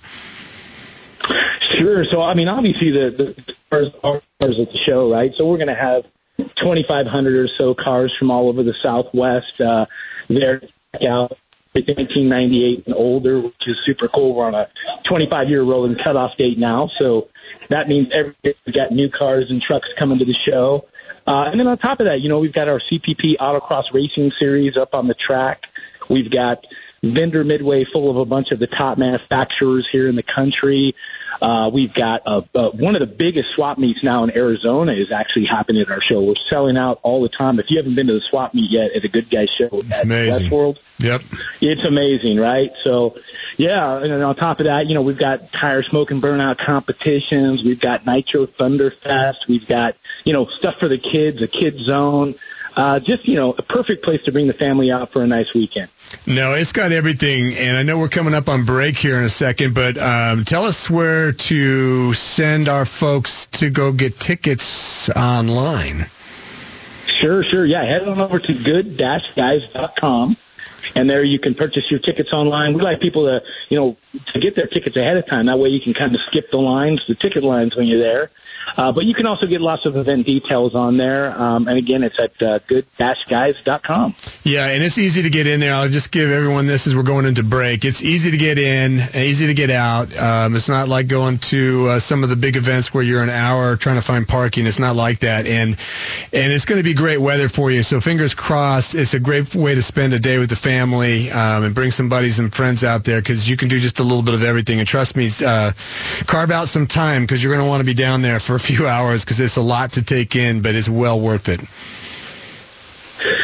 Sure. So, I mean, obviously the, the cars are at the show, right? So we're going to have 2,500 or so cars from all over the Southwest uh, there out. 1998 and older, which is super cool. We're on a 25 year rolling cutoff date now, so that means every day we've got new cars and trucks coming to the show. Uh, and then on top of that, you know, we've got our CPP Autocross Racing Series up on the track. We've got vendor midway full of a bunch of the top manufacturers here in the country. Uh, we've got a, a, one of the biggest swap meets now in Arizona is actually happening at our show. We're selling out all the time. If you haven't been to the swap meet yet at a Good Guy show it's at amazing. Westworld, Yep. it's amazing, right? So, yeah, and on top of that, you know, we've got tire smoke and burnout competitions. We've got Nitro Thunder Fest. We've got, you know, stuff for the kids, a kid zone. Uh, just, you know, a perfect place to bring the family out for a nice weekend. No, it's got everything, and I know we're coming up on break here in a second, but um, tell us where to send our folks to go get tickets online. Sure, sure. Yeah, head on over to good-guys.com. And there you can purchase your tickets online. We like people to, you know, to get their tickets ahead of time. That way you can kind of skip the lines, the ticket lines when you're there. Uh, but you can also get lots of event details on there. Um, and again, it's at uh, good-guys.com. Yeah, and it's easy to get in there. I'll just give everyone this as we're going into break. It's easy to get in, easy to get out. Um, it's not like going to uh, some of the big events where you're an hour trying to find parking. It's not like that, and and it's going to be great weather for you. So fingers crossed. It's a great way to spend a day with the family um, and bring some buddies and friends out there because you can do just a little bit of everything. And trust me, uh, carve out some time because you're going to want to be down there for a few hours because it's a lot to take in, but it's well worth it.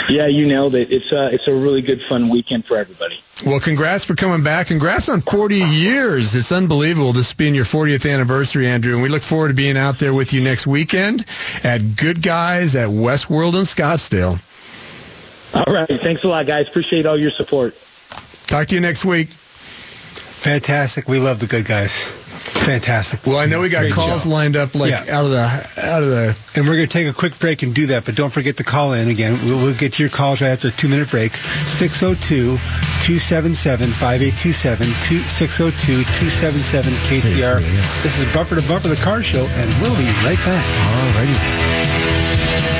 Yeah, you nailed it. It's a, it's a really good, fun weekend for everybody. Well, congrats for coming back. Congrats on 40 years. It's unbelievable this being your 40th anniversary, Andrew. And we look forward to being out there with you next weekend at Good Guys at Westworld in Scottsdale. All right. Thanks a lot, guys. Appreciate all your support. Talk to you next week. Fantastic. We love the good guys. Fantastic. Well, I know we got Great calls show. lined up like Yeah. out of the out of the. And we're going to take a quick break and do that, but don't forget to call in again. We'll, we'll get your calls right after a oh two minute break. 602 277 5827 602 277 KTAR. This is Bumper to Bumper, the car show, and we'll be right back. Alrighty.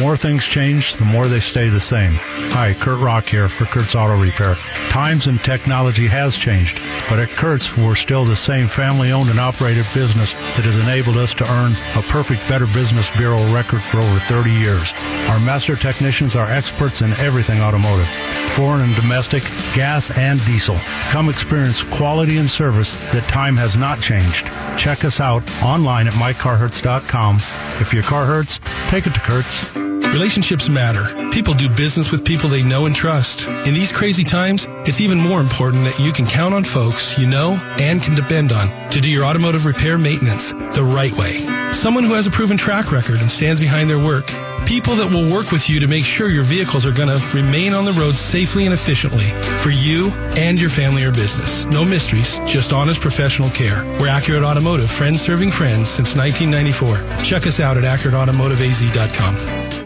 More things change, the more they stay the same. Hi, Kurt Rock here for Kurt's Auto Repair. Times and technology has changed, but at Kurt's, we're still the same family-owned and operated business that has enabled us to earn a perfect Better Business Bureau record for over 30 years. Our master technicians are experts in everything automotive, foreign and domestic, gas and diesel. Come experience quality and service that time has not changed. Check us out online at mycarhurts.com. If your car hurts, take it to Kurt's. Relationships matter. People do business with people they know and trust. In these crazy times, it's even more important that you can count on folks you know and can depend on to do your automotive repair maintenance the right way. Someone who has a proven track record and stands behind their work. People that will work with you to make sure your vehicles are going to remain on the road safely and efficiently for you and your family or business. No mysteries, just honest professional care. We're Accurate Automotive, friends serving friends since 1994. Check us out at accurateautomotiveaz.com.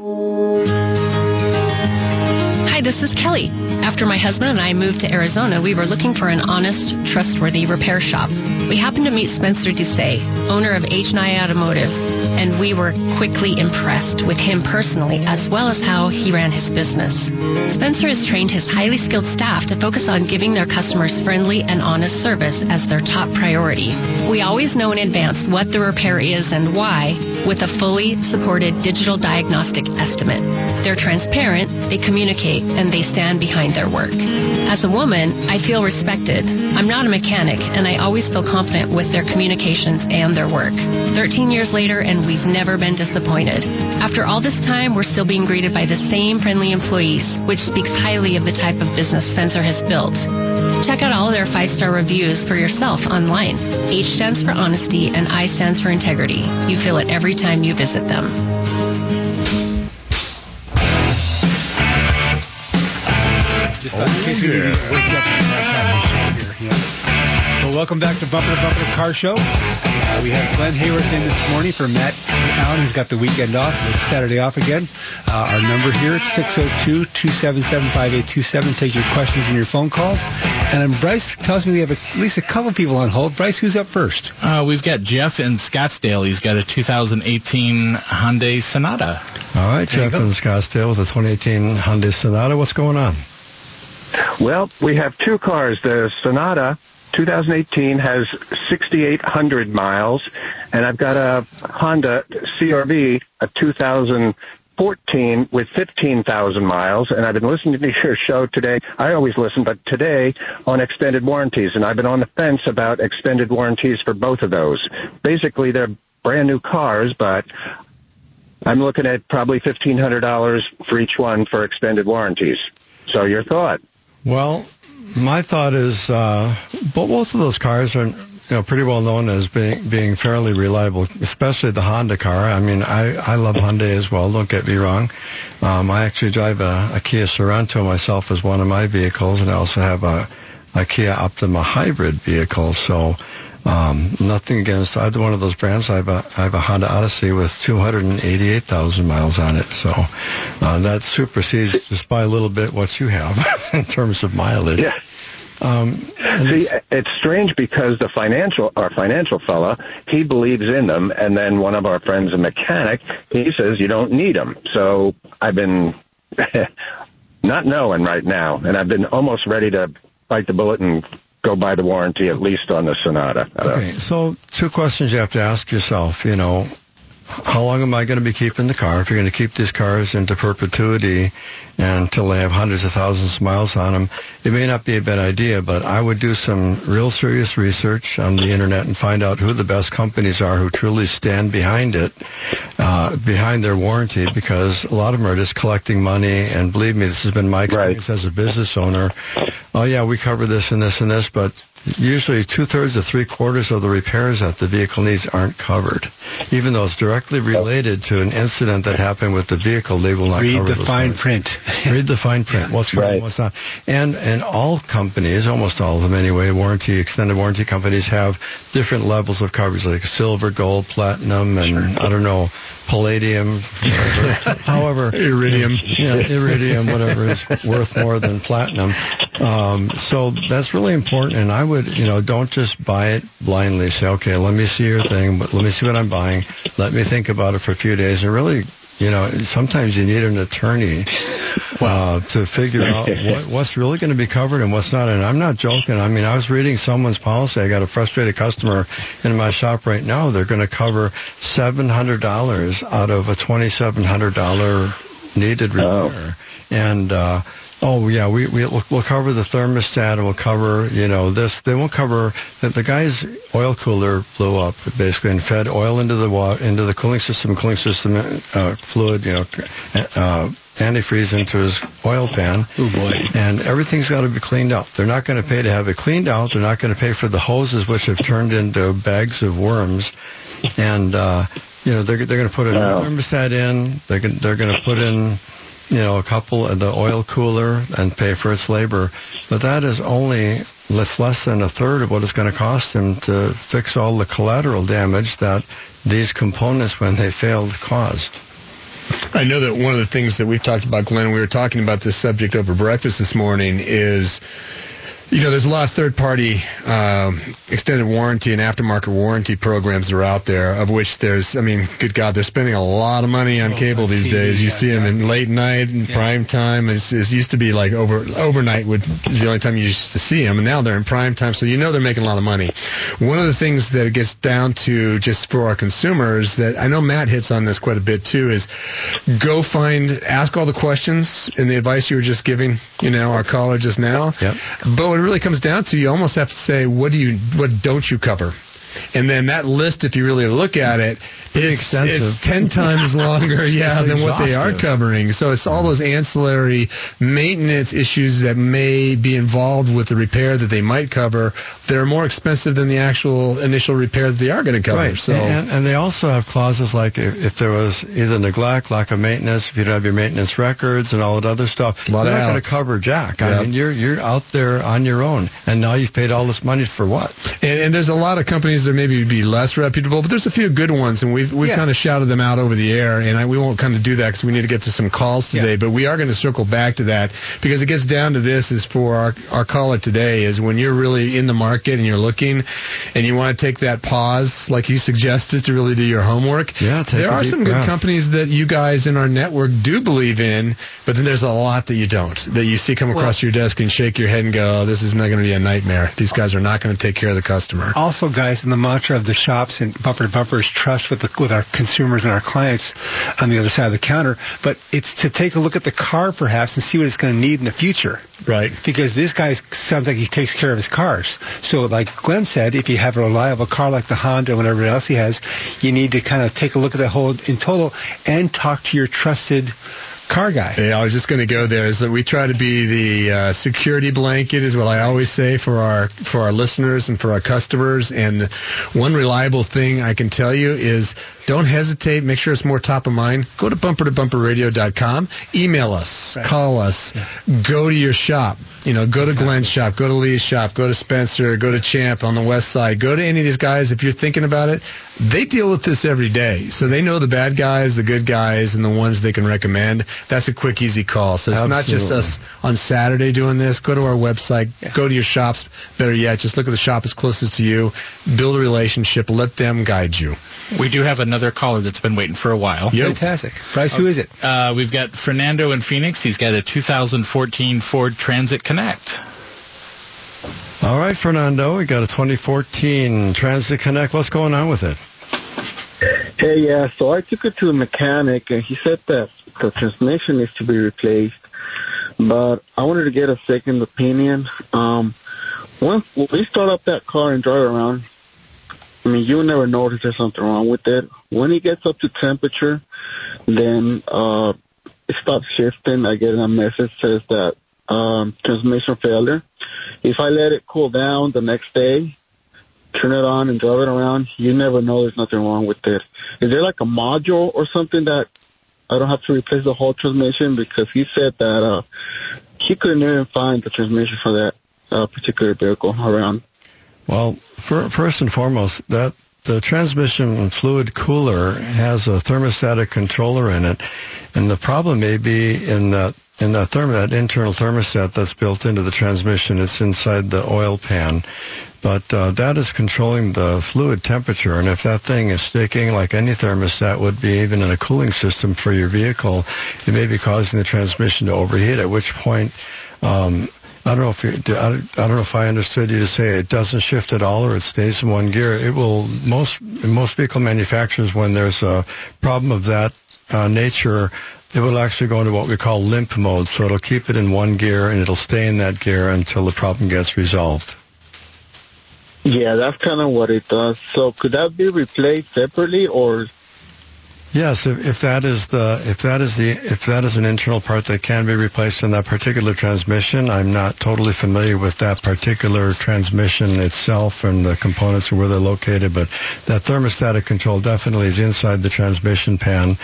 Hi, this is Kelly. After my husband and I moved to Arizona, we were looking for an honest, trustworthy repair shop. We happened to meet Spencer Doucet, owner of H&I Automotive, and we were quickly impressed with him personally as well as how he ran his business. Spencer has trained his highly skilled staff to focus on giving their customers friendly and honest service as their top priority. We always know in advance what the repair is and why with a fully supported digital diagnostic estimate. They're transparent, they communicate, and they stand behind their work. As a woman, I feel respected. I'm not a mechanic, and I always feel confident with their communications and their work. 13 years later, and we've never been disappointed. After all this time, we're still being greeted by the same friendly employees, which speaks highly of the type of business Spencer has built. Check out all of their five-star reviews for yourself online. H stands for honesty, and I stands for integrity. You feel it every time you visit them. Just thought in case we needed to wake up and have have the show here. Yeah. Well, welcome back to Bumper to Bumper Car Show. Uh, we have Glenn Hayward in this morning for Matt Allen, who's got the weekend off, the Saturday off again. Uh, our number here, 602-277-5827. Take your questions and your phone calls. And then Bryce tells me we have at least a couple people on hold. Bryce, who's up first? Uh, we've got Jeff in Scottsdale. He's got a 2018 Hyundai Sonata. All right, Jeff in Scottsdale with a 2018 Hyundai Sonata. What's going on? Well, we have two cars. The Sonata 2018 has 6,800 miles, and I've got a Honda CRV, a 2014 with 15,000 miles, and I've been listening to your show today. I always listen, but today on extended warranties, and I've been on the fence about extended warranties for both of those. Basically, they're brand new cars, but I'm looking at probably $1,500 for each one for extended warranties. So your thought? Well, my thought is, uh, bo- both of those cars are, you know, pretty well known as being being fairly reliable, especially the Honda car. I mean, I I love Hyundai as well. Don't get me wrong. Um, I actually drive a, a Kia Sorento myself as one of my vehicles, and I also have a a Kia Optima hybrid vehicle. So. Um, nothing against either one of those brands. I have a I have a Honda Odyssey with 288,000 miles on it, so uh, that supersedes just by a little bit what you have in terms of mileage. Yeah. Um, See, it's strange because the financial, our financial fella, he believes in them, and then one of our friends, a mechanic, he says you don't need them. So I've been not knowing right now, and I've been almost ready to bite the bullet and go buy the warranty at least on the Sonata. Okay, so two questions you have to ask yourself. You know, how long am I going to be keeping the car? If you're going to keep these cars into perpetuity until they have hundreds of thousands of miles on them, it may not be a bad idea, but I would do some real serious research on the internet and find out who the best companies are who truly stand behind it, uh, behind their warranty, because a lot of them are just collecting money. And believe me, this has been my experience as a business owner. Oh yeah, we cover this and this and this, but usually two thirds to three quarters of the repairs that the vehicle needs aren't covered. Even though it's directly related to an incident that happened with the vehicle, they will not Read cover the fine parts. print. Read the fine print. What's right. what's not. And and all companies, almost all of them anyway, warranty extended warranty companies have different levels of coverage, like silver, gold, platinum, and I don't know, palladium. However, iridium. Yeah, iridium, whatever is worth more than platinum. Um, so that's really important. And I would, you know, don't just buy it blindly. Say, okay, let me see your thing, but let me see what I'm buying. Let me think about it for a few days. And really, you know, sometimes you need an attorney uh, to figure out what, what's really going to be covered and what's not. And I'm not joking. I mean, I was reading someone's policy. I got a frustrated customer in my shop right now. They're going to cover $700 out of a $2,700 needed repair. And, uh, Oh yeah, we we we'll, we'll cover the thermostat and we'll cover you know this. They won't cover the, the guy's oil cooler blew up basically and fed oil into the water into the cooling system, cooling system uh, fluid, you know, uh, antifreeze into his oil pan. Oh boy! And everything's got to be cleaned out. They're not going to pay to have it cleaned out. They're not going to pay for the hoses which have turned into bags of worms, and uh, you know they're they're going to put a Wow. thermostat in. They're going they're going to put in you know, a couple of the oil cooler and pay for its labor. But that is only less, less than a third of what it's going to cost him to fix all the collateral damage that these components, when they failed, caused. I know that one of the things that we've talked about, Glenn, we were talking about this subject over breakfast this morning is You know, there's a lot of third-party um, extended warranty and aftermarket warranty programs that are out there, of which there's, I mean, good God, they're spending a lot of money on cable these days. You see them in late night and prime time. It's, it used to be like over overnight would is the only time you used to see them, and now they're in prime time, so you know they're making a lot of money. One of the things that it gets down to, just for our consumers, that I know Matt hits on this quite a bit too, is go find, ask all the questions and the advice you were just giving, you know, our caller just now. Yep. But really comes down to, you almost have to say, what do you, what don't you cover? And then that list, if you really look at it, it's, extensive. it's ten times longer, yeah, It's than what they are covering. So it's all those ancillary maintenance issues that may be involved with the repair that they might cover. that are more expensive than the actual initial repair that they are going to cover. Right. So and, and they also have clauses like if, if there was either neglect, lack of maintenance, if you don't have your maintenance records and all that other stuff, they're not going to cover jack. I mean, you're you're out there on your own, and now you've paid all this money for what? And, and there's a lot of companies that maybe would be less reputable, but there's a few good ones, and we've we've Yeah. kind of shouted them out over the air. And I, we won't kind of do that because we need to get to some calls today. But we are going to circle back to that because it gets down to this: is for our our caller today is when you're really in the market and you're looking, and you want to take that pause, like you suggested, to really do your homework. Yeah, take there are deep some good companies that you guys in our network do believe in, but then there's a lot that you don't. That you see come across your desk and shake your head and go, oh, "This is not going to be a nightmare. These guys are not going to take care of the customer." Also, guys, the mantra of the shops and bumper to bumper is trust with the, with our consumers and our clients on the other side of the counter. But it's to take a look at the car perhaps and see what it's going to need in the future. Right. Because this guy sounds like he takes care of his cars. So, like Glenn said, if you have a reliable car like the Honda or whatever else he has, you need to kind of take a look at the whole in total and talk to your trusted car guy. Yeah, I was just going to go there. Is that we try to be the uh, security blanket, is what I always say for our for our listeners and for our customers. And one reliable thing I can tell you is don't hesitate. Make sure it's more top of mind. Go to bumper to bumperradio.com. Email us. Call us. Go to your shop. You know, go to Glenn's shop. Go to Lee's shop. Go to Spencer. Go to Champ on the west side. Go to any of these guys. If you're thinking about it, they deal with this every day. So they know the bad guys, the good guys, and the ones they can recommend. That's a quick, easy call. So it's not just us on Saturday doing this. Go to our website. Go to your shops. Better yet, just look at the shop that's closest to you. Build a relationship. Let them guide you. We do have another caller that's been waiting for a while. Yep. Fantastic. Bryce, who is it? Uh, we've got Fernando in Phoenix. He's got a 2014 Ford Transit Connect. All right, Fernando, we got a 2014 Transit Connect. What's going on with it? Hey, yeah. So I took it to a mechanic, and he said that the transmission needs to be replaced. But I wanted to get a second opinion. Um, once we start up that car and drive around, I mean, you'll never notice there's something wrong with it. When it gets up to temperature, then uh, it stops shifting. I get a message says that um, transmission failure. If I let it cool down the next day, turn it on and drive it around, you never know there's nothing wrong with it. Is there like a module or something that I don't have to replace the whole transmission? Because he said that uh, he couldn't even find the transmission for that uh, particular vehicle around. Well, fir- first and foremost, that the transmission fluid cooler has a thermostatic controller in it, and the problem may be in that in that internal thermostat that's built into the transmission. It's inside the oil pan. But uh, that is controlling the fluid temperature, and if that thing is sticking, like any thermostat would be, even in a cooling system for your vehicle, it may be causing the transmission to overheat. At which point, um, I don't know if you, I I don't know if I understood you to say it doesn't shift at all or it stays in one gear. It will most most vehicle manufacturers when there's a problem of that uh, nature, it will actually go into what we call limp mode. So it'll keep it in one gear and it'll stay in that gear until the problem gets resolved. Yeah, that's kind of what it does. So could that be replaced separately or Yes, if, if that is the if that is the if that is an internal part that can be replaced in that particular transmission, I'm not totally familiar with that particular transmission itself and the components and where they're located, but that thermostatic control definitely is inside the transmission pan,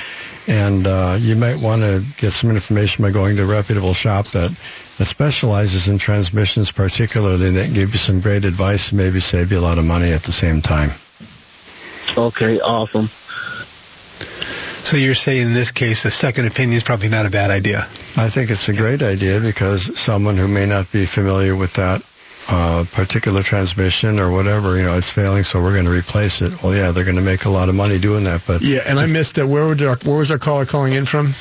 and uh, you might want to get some information by going to a reputable shop that that specializes in transmissions particularly, can give you some great advice and maybe save you a lot of money at the same time. Okay, awesome. So you're saying in this case, a second opinion is probably not a bad idea. I think it's a great idea because someone who may not be familiar with that uh, particular transmission or whatever, you know, it's failing, so we're going to replace it. Well, yeah, they're going to make a lot of money doing that, but Yeah, and I missed it. Where, would our, where was our caller calling in from?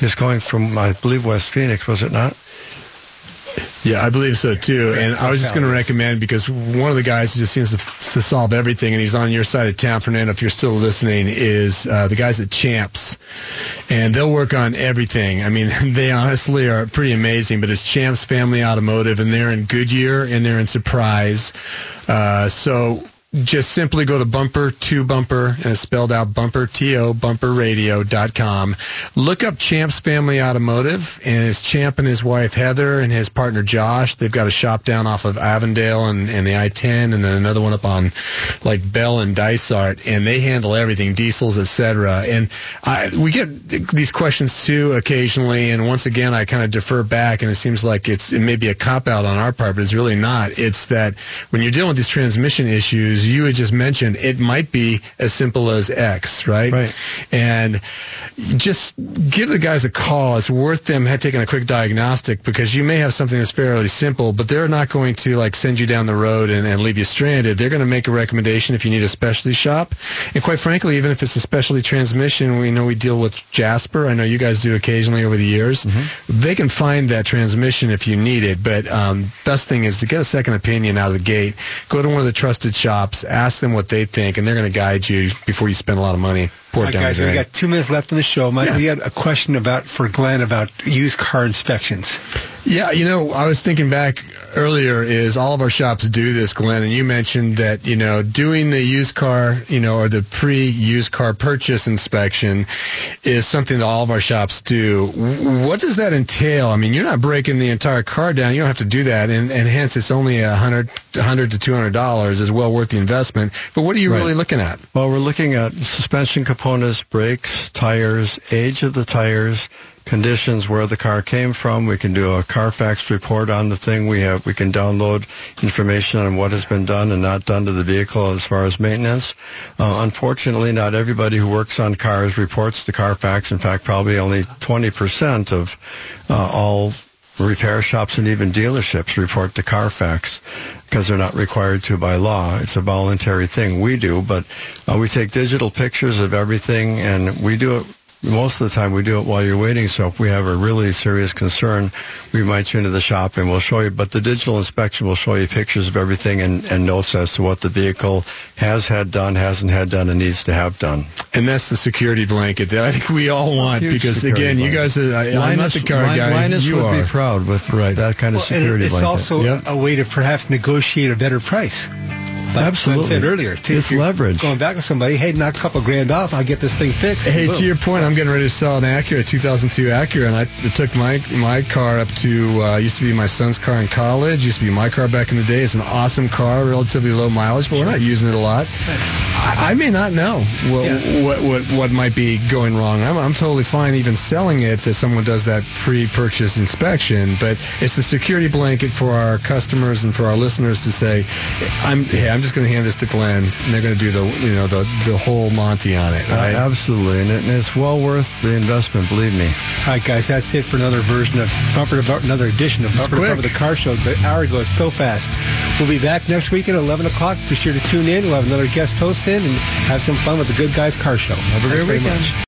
it's going from, I believe, West Phoenix, was it not? Yeah, I believe so too. And I was just going to recommend because one of the guys who just seems to, to solve everything, and he's on your side of town, Fernando. If you're still listening, is uh, the guys at Champs, and they'll work on everything. I mean, they honestly are pretty amazing. But it's Champs Family Automotive, and they're in Goodyear and they're in Surprise. Uh, so just simply go to bumper to bumper and it's spelled out bumper to bumperradio.com look up champs family automotive and it's champ and his wife heather and his partner josh. They've got a shop down off of avondale and, and the i-10 and then another one up on like bell and dysart and they handle everything diesels etc and I, we get these questions too occasionally and once again i kind of defer back and it seems like it's it may be a cop out on our part but it's really not. It's that when you're dealing with these transmission issues you had just mentioned, it might be as simple as X, right? Right. And just give the guys a call. It's worth them taking a quick diagnostic because you may have something that's fairly simple, but they're not going to like send you down the road and, and leave you stranded. They're going to make a recommendation if you need a specialty shop. And quite frankly, even if it's a specialty transmission, we know we deal with Jasper. I know you guys do occasionally over the years. They can find that transmission if you need it. But um, best thing is to get a second opinion out of the gate. Go to one of the trusted shops, ask them what they think, and they're going to guide you before you spend a lot of money. Pour right, guys, we drain. got two minutes left in the show. Mike, we had a question about for Glenn about used car inspections. Yeah, you know, I was thinking back earlier is all of our shops do this, Glenn, and you mentioned that, you know, doing the used car, you know, or the pre-used car purchase inspection is something that all of our shops do. What does that entail? I mean, you're not breaking the entire car down. You don't have to do that, and, and hence it's only a hundred, hundred to two hundred dollars is well worth the investment. But what are you Right. really looking at? Well, we're looking at suspension components, brakes, tires, age of the tires, conditions where the car came from. We can do a Carfax report on the thing. We have we can download information on what has been done and not done to the vehicle as far as maintenance. Uh, unfortunately, not everybody who works on cars reports to Carfax. In fact, probably only 20% of uh, all repair shops and even dealerships report to Carfax because they're not required to by law. It's a voluntary thing. We do, but uh, we take digital pictures of everything and we do it most of the time we do it while you're waiting. So if we have a really serious concern, we invite you into the shop and we'll show you. But the digital inspection will show you pictures of everything and, and notes as to what the vehicle has had done, hasn't had done, and needs to have done. And that's the security blanket that I think we all want because security again, you guys are, I, I'm not the car Lin- guy. Linus you would are. be proud with right. that kind of Well, and security it's blanket. also Yep. a way to perhaps negotiate a better price. Like Absolutely. I said earlier. If It's leverage. Going back to somebody, hey, knock a couple grand off, I'll get this thing fixed. Hey, Boom. to your point, I'm getting ready to sell an Acura, 2002 Acura, and I took my my car up to uh, used to be my son's car in college. Used to be my car back in the day. It's an awesome car, relatively low mileage, but we're not using it a lot. I, I may not know what, what what what might be going wrong. I'm I'm totally fine even selling it if someone does that pre-purchase inspection, but it's the security blanket for our customers and for our listeners to say, I'm hey, I'm just going to hand this to Glenn, and they're going to do the you know the the whole Monty on it. Uh, absolutely, and, it, and it's well worth the investment. Believe me. All right, guys, that's it for another version of Bumper to Bumper, another edition of Bumper to quick. Bumper, the car show. The hour goes so fast. We'll be back next week at 11 o'clock. Be sure to tune in. We'll have another guest host in and have some fun with the Good Guys Car Show. Have a great Thanks very weekend. much.